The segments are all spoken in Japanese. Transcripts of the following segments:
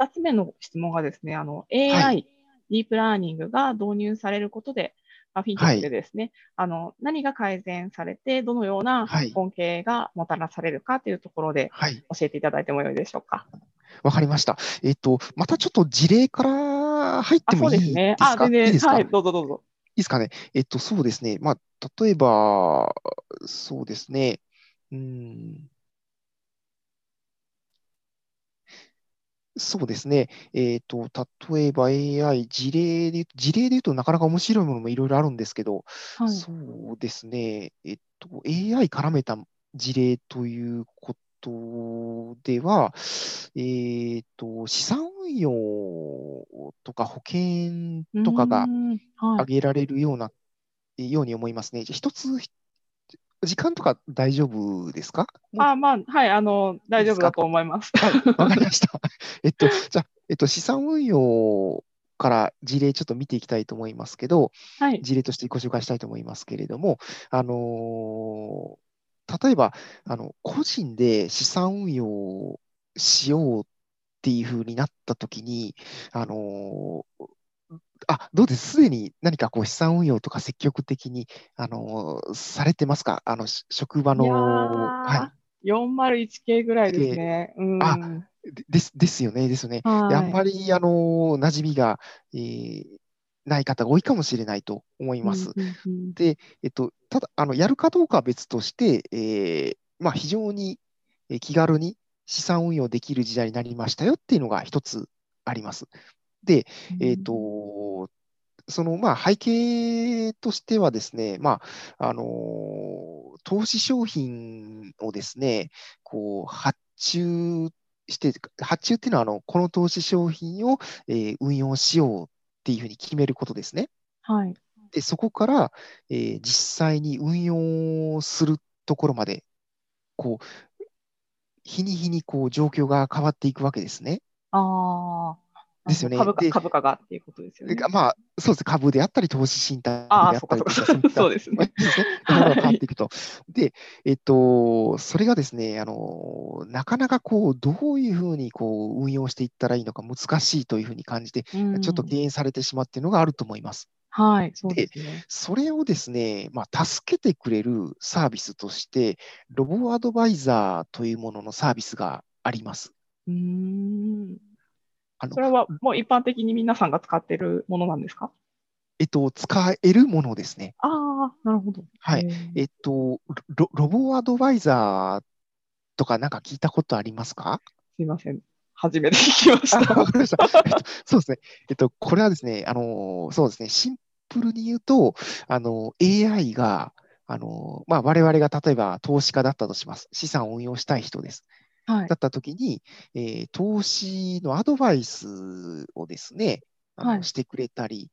2つ目の質問がですね、あの AI、はい、ディープラーニングが導入されることで、まあ、フィンテックでですね、はい、あの何が改善されて、どのような恩恵がもたらされるかというところで、教えていただいてもよいでしょうか。わかりました。えっ、と、またちょっと事例から入ってもいいですか？そうですね。あ、全然、はい、どうぞどうぞ。いいですかね？えっと、そうですね。まあ、例えば、そうですね。うん。そうですね。えっと、例えば AI、事例で言うと、事例で言うとなかなか面白いものもいろいろあるんですけど、はい。そうですね。えっと、AI 絡めた事例ということでは、えっと、資産運用とか保険とかが挙げられるような、ように思いますね。じゃ一つ時間とか大丈夫ですか？あまあ、はい、あの、大丈夫だと思います。わかりました。えっと、じゃあ、えっと、資産運用から事例ちょっと見ていきたいと思いますけど、はい、事例としてご紹介したいと思いますけれども、あのー、例えば、あの、個人で資産運用をしようっていうふうになったときに、あのー、あ、どうです？すでに何かこう資産運用とか積極的に、あのされてますか？あの、職場の。はい。401系ぐらいですね。うん、あですですよね、ですよね。はい、あんまり、あの馴染みが、えー、ない方が多いかもしれないと思います。で、えっと、ただ、あのやるかどうかは別として、えーまあ、非常に気軽に資産運用できる時代になりましたよっていうのが一つあります。で、えっ、ー、と、そのまあ背景としてはですね、まあ、あの投資商品をですね、こう発注して、発注っていうのはあの、この投資商品を、えー、運用しようっていうふうに決めることですね。はい。で、そこから、えー、実際に運用するところまで、こう、日に日にこう状況が変わっていくわけですね。ああ。ですよね。株価株価がっていうことですよね。まあ、そうです。株であったり、投資信託であったりとか、そうですね。変わっていくと。で、えっと、それがですね、あの、なかなかこう、どういうふうにこう運用していったらいいのか難しいというふうに感じて、ちょっと敬遠されてしまっているのがあると思います。はい、そうですね。それをですね、まあ、助けてくれるサービスとして、ロボアドバイザーというもののサービスがあります。うんそれはもう一般的に皆さんが使っているものなんですか？えっと、使えるものですね。ああ、なるほど。はい。えっとロ、ロボアドバイザーとかなんか聞いたことありますか？すいません。初めて聞きました。わかりました。そうですね。えっと、これはですね、あの、そうですね、シンプルに言うと、あの、AI が、あの、まあ、我々が例えば投資家だったとします。資産を運用したい人です。はい、だったときに、えー、投資のアドバイスをですね、あの、はい、してくれたり、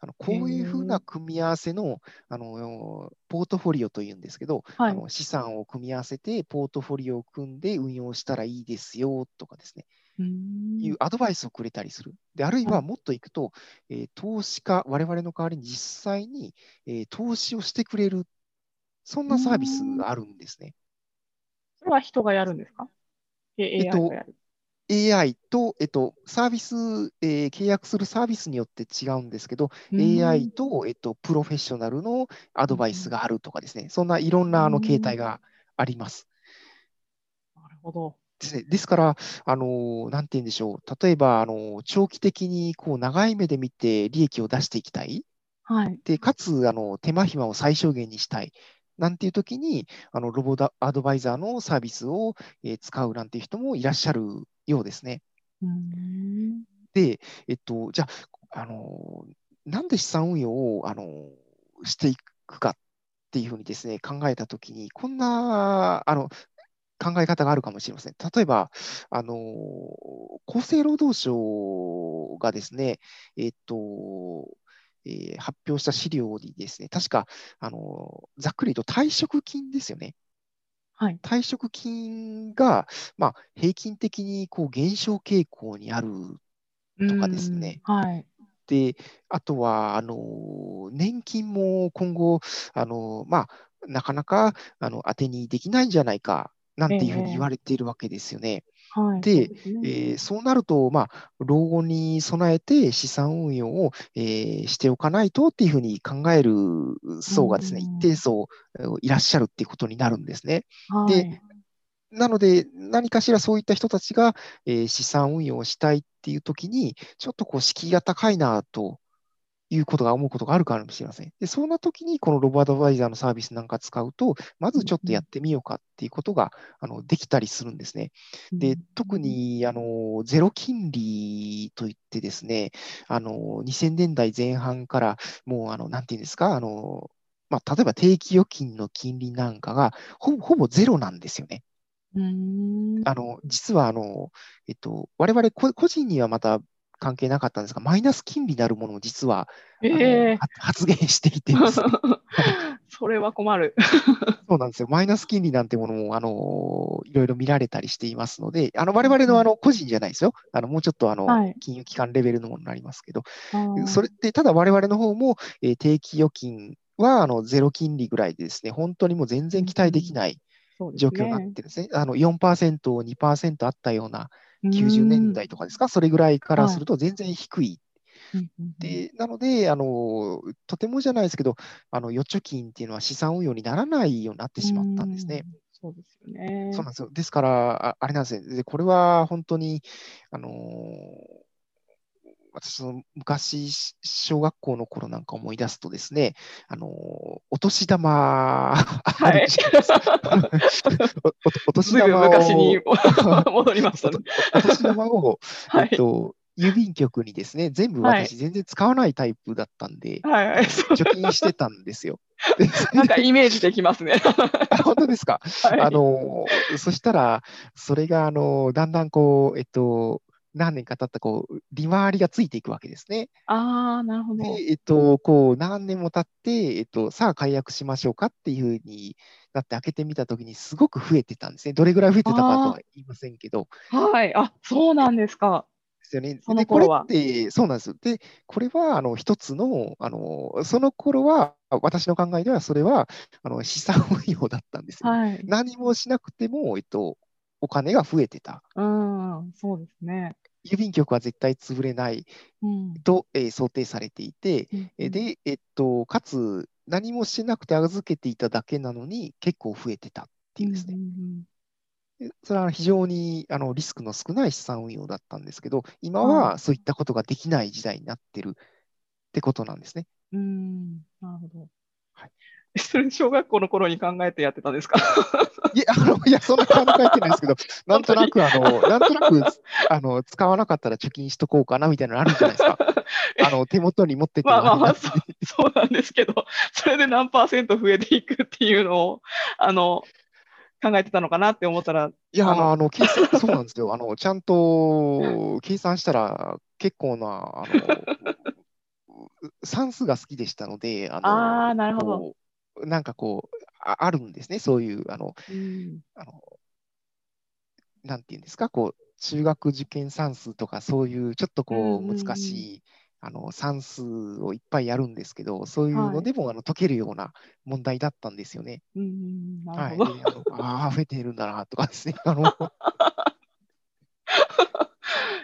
あのこういうふうな組み合わせのあのポートフォリオというんですけど、はい、あの資産を組み合わせてポートフォリオを組んで運用したらいいですよとかですね、いうアドバイスをくれたりする。であるいはもっといくと、えー、投資家、我々の代わりに実際に、えー、投資をしてくれる、そんなサービスがあるんですね。それは人がやるんですか？えっと、AI と、えっと、サービス、えー、契約するサービスによって違うんですけど、AI と、えっと、プロフェッショナルのアドバイスがあるとかですね、そんないろんなあの形態があります。なるほど。ですね、ですから、あのなんて言うんでしょう、例えばあの長期的にこう長い目で見て利益を出していきたい、はい、でかつあの手間暇を最小限にしたい、なんていう時に、あのロボアドバイザーのサービスを、えー、使うなんていう人もいらっしゃるようですね。で、えっと、じゃあ、あの、なんで資産運用を、あの、していくかっていうふうにですね、考えたときに、こんな、あの、考え方があるかもしれません。例えば、あの、厚生労働省がですね、えっと、えー、発表した資料にですね、確か、あのざっくり言うと退職金ですよね。はい、退職金が、まあ、平均的にこう減少傾向にあるとかですね。はい、で、あとは、あの年金も今後、あのまあ、なかなかあの当てにできないんじゃないかなんていうふうに言われているわけですよね。はい、で、そう、ね、えー、そうなると、まあ、老後に備えて資産運用を、えー、しておかないとっていうふうに考える層がですね、一定層いらっしゃるっていうことになるんですね。はい、でなので、何かしらそういった人たちが、えー、資産運用をしたいっていうときに、ちょっとこう敷居が高いなということが思うことがあるかもしれません。で、そんな時にこのロボアドバイザーのサービスなんか使うと、まずちょっとやってみようかっていうことが、あのできたりするんですね。で、特にあのゼロ金利といってですね、あの2000年代前半からもうあの、なんていうんですか、あのまあ、例えば定期預金の金利なんかがほぼほぼゼロなんですよね。あの実はあの、えっと、我々個人にはまた関係なかったんですが、マイナス金利なるものを実は、えー、発言していてね。それは困る。そうなんですよ。マイナス金利なんてものも、あのいろいろ見られたりしていますので、あの我々のあの個人じゃないですよ。あのもうちょっとあの、はい、金融機関レベルのものになりますけど、それってただ我々の方も、えー、定期預金はあのゼロ金利ぐらいでですね、本当にもう全然期待できない状況になってるんですね。すねあの4%、2%あったような90年代とかですか、それぐらいからすると全然低い。でなのであの、とてもじゃないですけど、あの預貯金っていうのは資産運用にならないようになってしまったんですね。そうですよね。そうなんですよ。ですから、ああれなんですね。でこれは本当に、あの私の昔、小学校の頃なんか思い出すとですね、あの、お年玉、はい、お年玉を。昔に 戻りましたね。お年玉を、えっと、郵便局にですね、全部私、全然使わないタイプだったんで、はいはい、貯金してたんですよ。なんかイメージできますね。本当ですか？はい、あのそしたら、それがあのだんだんこう、えっと、何年か経ったこう利回りがついていくわけですね。ああ、なるほど。で、えっと、こう何年も経って、えっと、さあ解約しましょうかっていうふうになって開けてみたときにすごく増えてたんですね。どれぐらい増えてたかとは言いませんけど。はい。あ、そうなんですか。ですよね。で、これって、そうなんです。で、これは、あの、一つの、あの、その頃は、私の考えでは、それは、あの、資産運用だったんですよ。はい、何もしなくても、えっと、お金が増えてた。うん、そうですね。郵便局は絶対潰れないと、うん、えー、想定されていて、うん、で、えっと、かつ何もしなくて預けていただけなのに結構増えてたっていうですね。うんそれは非常にあのリスクの少ない資産運用だったんですけど、今はそういったことができない時代になってるってことなんですね。うん、なるほど。はい、そ れ小学校の頃に考えてやってたんですか？いや、あのいやそんな考えてないですけど、なんとなく、あのなんとなくあの使わなかったら貯金しとこうかなみたいなのあるんじゃないですか。あの手元に持っててまあまあまあそ、そうなんですけど、それで何パーセント増えていくっていうのを、あの考えてたのかなって思ったら。いや、あの、あの計算そうなんですよ。あのちゃんと計算したら結構な、あの算数が好きでしたので、あのあなるほど。なんかこうあ、あるんですね、そういう、あの、うん、あのなんていうんですか、こう、中学受験算数とか、そういうちょっとこう、難しい、あの算数をいっぱいやるんですけど、そういうのでも、はい、あの解けるような問題だったんですよね。うん、なるほど。はい、ああ、増えているんだなとかですね。あの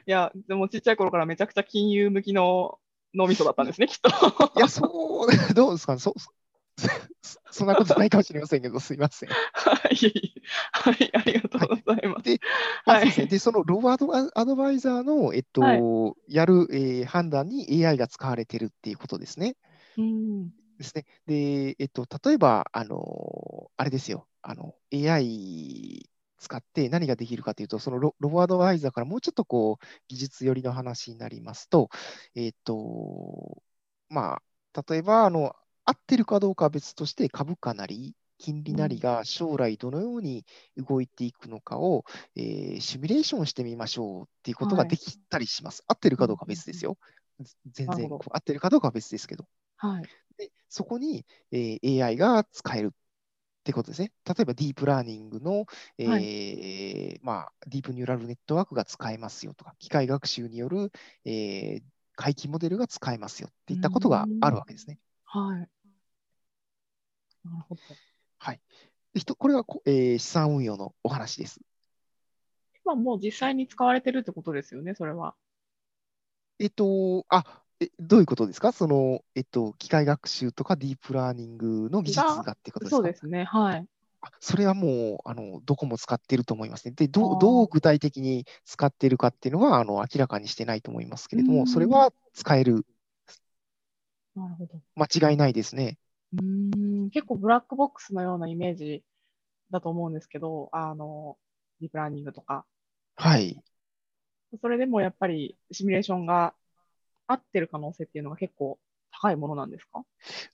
いや、でもちっちゃい頃からめちゃくちゃ金融向きの脳みそだったんですね、きっと。いや、そう、どうですか、そ そんなことないかもしれませんけど、すみません。はい、はい、ありがとうございます。で、はい、でそのロボアドアドバイザーの、えっと、はい、やる、えー、判断に AI が使われているっていうことですね。うんですね。で、えっと、例えば、あの、あれですよ、あの、AI 使って何ができるかというと、そのロロボアドバイザーからもうちょっとこう、技術寄りの話になりますと、えっと、まあ、例えば、あの、合ってるかどうかは別として株価なり金利なりが将来どのように動いていくのかを、えー、シミュレーションしてみましょうっていうことができたりします。はい、合ってるかどうかは別ですよ。全然合ってるかどうかは別ですけど。はい、でそこに、えー、AI が使えるってことですね。例えばディープラーニングの、えー、はい、まあ、ディープニューラルネットワークが使えますよとか、機械学習による、えー、回帰モデルが使えますよっていったことがあるわけですね。はい。なるほど。はい。これは、えー、資産運用のお話です。今もう実際に使われてるってことですよね、それは。えっと、あ、えどういうことですか？その、えっと、機械学習とかディープラーニングの技術がってことですか？そうですね、はい。それはもう、あの、どこも使っていると思いますね。で、どどう具体的に使っているかっていうのは、あの、明らかにしてないと思いますけれども、それは使える。なるほど。間違いないですね。うん結構ブラックボックスのようなイメージだと思うんですけど、あの、ディープラーニングとか。はい。それでもやっぱりシミュレーションが合ってる可能性っていうのが結構高いものなんですか？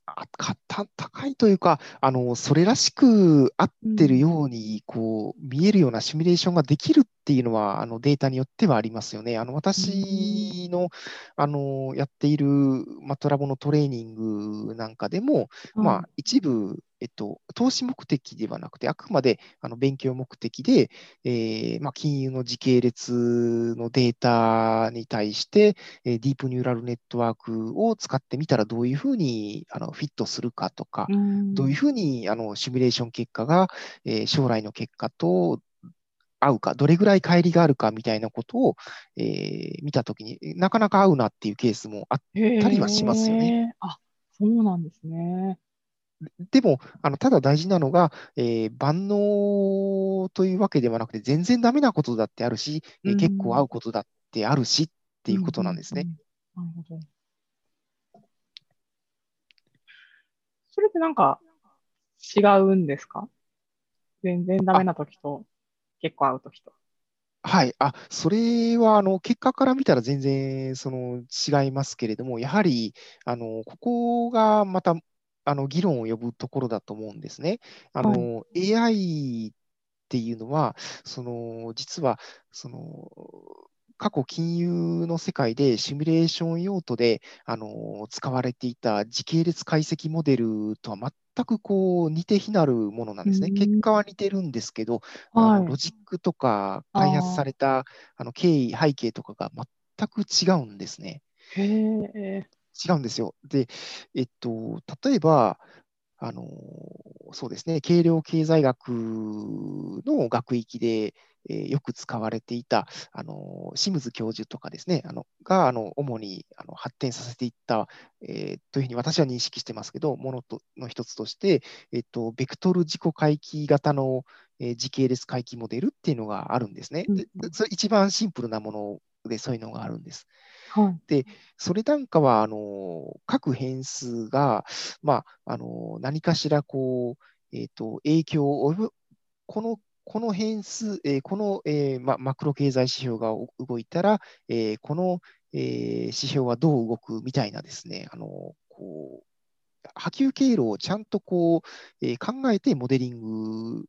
あかた高いというか、あのそれらしく合ってるようにこう、見えるようなシミュレーションができるっていうのはあのデータによってはありますよね。あの私のあのやっているマトラボのトレーニングなんかでも、まあ、一部えっと、投資目的ではなくて、あくまであの勉強目的で、えーまあ、金融の時系列のデータに対して、えー、ディープニューラルネットワークを使ってみたらどういうふうにあのフィットするかとか、どういうふうにあのシミュレーション結果が、えー、将来の結果と合うか、どれぐらい乖離があるかみたいなことを、えー、見たときになかなか合うなっていうケースもあったりはしますよね。あそうなんですね。でも、あのただ大事なのが、えー、万能というわけではなくて、全然ダメなことだってあるし、えー、結構合うことだってあるしっていうことなんですね。なるほど。それってなんか違うんですか？全然ダメな時と結構合う時と。はい。あ、それは、あの、結果から見たら全然、その、違いますけれども、やはり、あの、ここがまたあの議論を呼ぶところだと思うんですね。あの、はい、AI っていうのは、その実はその過去金融の世界でシミュレーション用途であの使われていた時系列解析モデルとは全くこう似て非なるものなんですね。結果は似てるんですけど、はい、あのロジックとか開発されたあの経緯、背景とかが全く違うんですね。へ違うんですよ。で、えっと、例えば、あのそうですね、軽量経済学の学域で、えー、よく使われていた、あの清水教授とかですね、あのがあの主にあの発展させていった、えー、というふうに私は認識してますけど、ものとの一つとして、えっと、ベクトル自己回帰型の、えー、時系列回帰モデルっていうのがあるんですね。でそれ一番シンプルなものでそういうのがあるんです。はい、で、それなんかは、あの、各変数が、まあ、あの、何かしら、こう、えっ、ー、と、影響を及ぶ、この、この変数、えー、この、えーま、マクロ経済指標が動いたら、えー、この、えー、指標はどう動くみたいなですね、あの、こう、波及経路をちゃんとこう、えー、考えてモデリング、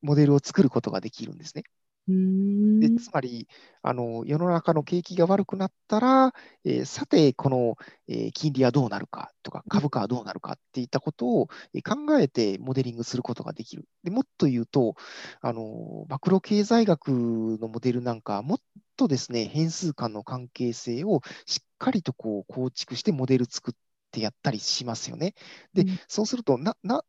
モデルを作ることができるんですね。でつまりあの、世の中の景気が悪くなったら、えー、さて、この、えー、金利はどうなるかとか、株価はどうなるかっていったことを、えー、考えてモデリングすることができる。でもっと言うとあの、マクロ経済学のモデルなんか、もっとですね、変数間の関係性をしっかりとこう構築してモデル作ってやったりしますよね。で、うん、そうするとな、な、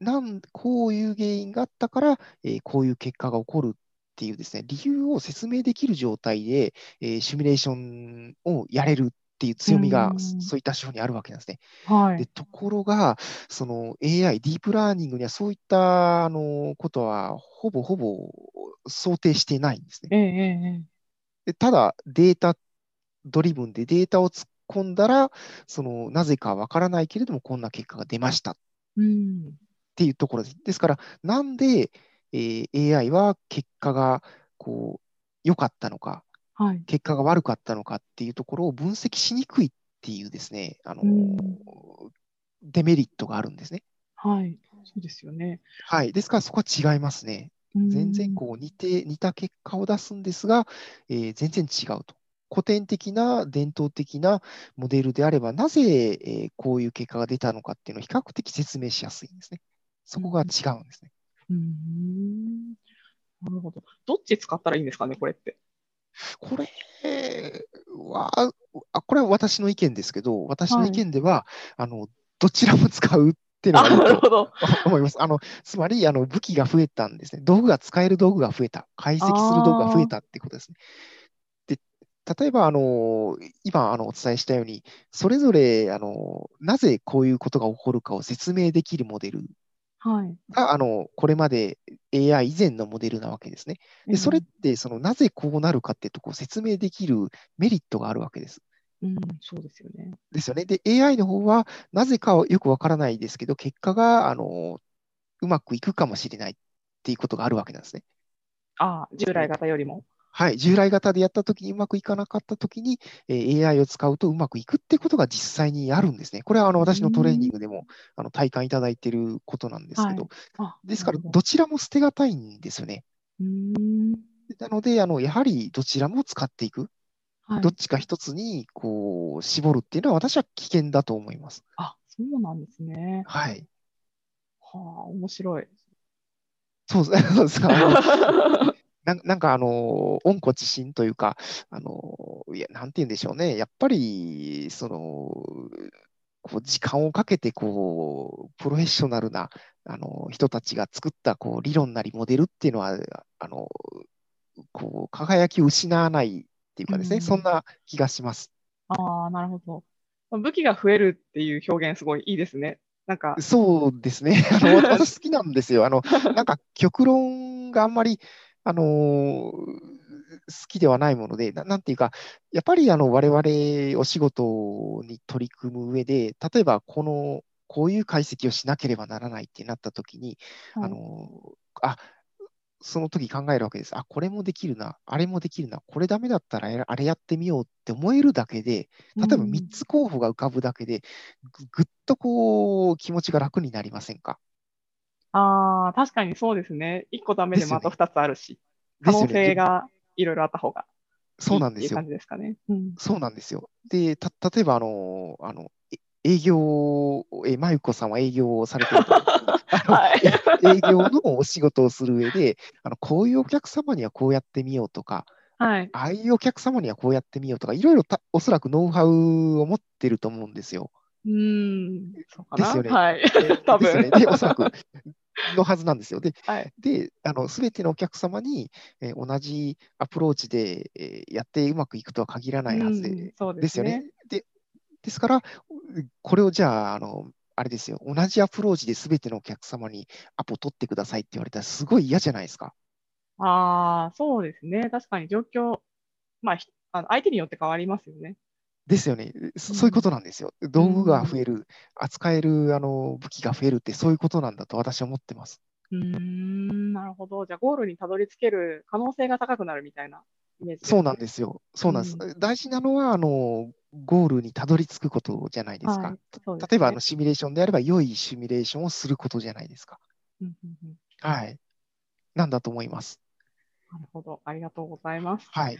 なんこういう原因があったから、えー、こういう結果が起こるっていうですね、理由を説明できる状態で、えー、シミュレーションをやれるっていう強みが、そういった手法にあるわけなんですね。はい、でところが、その AI、ディープラーニングにはそういったあのことはほぼほぼ想定してないんですね。えでただ、データドリブンでデータを突っ込んだら、そのなぜかわからないけれども、こんな結果が出ましたっていうところです。ですから、なんでえー、AI は結果がこう良かったのか、はい、結果が悪かったのかっていうところを分析しにくいっていうですね、あのデメリットがあるんですね。はい、そうですよね。はい、ですからそこは違いますね。全然こう似て似た結果を出すんですが、えー、全然違うと。古典的な伝統的なモデルであれば、なぜ、えー、こういう結果が出たのかっていうのを比較的説明しやすいんですね。そこが違うんですね。うん。なるほど。どっち使ったらいいんですかね、これって。これは、あこれは私の意見ですけど、私の意見では、はい、あのどちらも使うっっていうのが思います。あのつまりあの武器が増えたんですね。道具が使える道具が増えた。解析する道具が増えたってことですね。で例えばあの、今あのお伝えしたように、それぞれあのなぜこういうことが起こるかを説明できるモデルはい、があのこれまで AI 以前のモデルなわけですね。でそれってそのなぜこうなるかってとこ説明できるメリットがあるわけです。うん、そうですよね。ですよね。で、AI の方は、なぜかはよくわからないですけど、結果が、あの、うまくいくかもしれないっていうことがあるわけなんですね。ああ、従来型よりも。はい、従来型でやったときにうまくいかなかったときに、えー、AI を使うとうまくいくってことが実際にあるんですね。これはあの私のトレーニングでもあの体感いただいていることなんですけど、はい、ですからどちらも捨てがたいんですよね。なのであの、やはりどちらも使っていく。はい、どっちか一つにこう絞るっていうのは私は危険だと思います。あ、そうなんですね。はい。はあ、面白い。そうです か。ななんかあの、温故知新というか、あの、いや、なんて言うんでしょうね。やっぱり、その、こう時間をかけてこうプロフェッショナルなあの人たちが作ったこう理論なりモデルっていうのはあのこう輝きを失わないっていうかですね、うん、そんな気がします。ああ、なるほど。武器が増えるっていう表現、すごいいいですね。なんかそうですね。あの私好きなんですよ。あのなんか極論があんまり、あのー、好きではないもので、ななんていうか、やっぱりあの我々お仕事に取り組む上で、例えばこのこういう解析をしなければならないってなったときに、はい、あのあその時考えるわけです。あ、これもできるな、あれもできるな、これダメだったらあれやってみようって思えるだけで、例えば3つ候補が浮かぶだけで、ぐぐっとこう気持ちが楽になりませんか？ああ、確かにそうですね。1個ダメでまた2つあるし、可能性がいろいろあった方がそうなんですよ。感じですかね。うん、そうなんですよ。で、た例えばあの、あの営業、え、まゆこさんは営業をされてると はい、営業のお仕事をする上で、あのこういうお客様にはこうやってみようとか、はい、ああいうお客様にはこうやってみようとか、いろいろたおそらくノウハウを持ってると思うんですよ。うん、そうですよね。はい、多分。ですよね。で、おそらく のはずなんですよ。で、はい、であの全てのお客様に、えー、同じアプローチで、えー、やってうまくいくとは限らないはずで,、ですよね。でですから、これをじゃあ、あのあれですよ、同じアプローチで全てのお客様にアポ取ってくださいって言われたら、すごい嫌じゃないですか。ああ、そうですね。確かに状況、まあ、あの相手によって変わりますよね。ですよね。そういうことなんですよ。うん、道具が増える、扱えるあの武器が増えるって、そういうことなんだと私は思ってます。うん、なるほど。じゃあ、ゴールにたどり着ける可能性が高くなるみたいなイメージ、ね、そうなんですよ。そうなんです。うん、大事なのは、あの、ゴールにたどり着くことじゃないですか。はいすね、例えばあのシミュレーションであれば、良いシミュレーションをすることじゃないですか。はい。なんだと思います。なるほど。ありがとうございます。はい。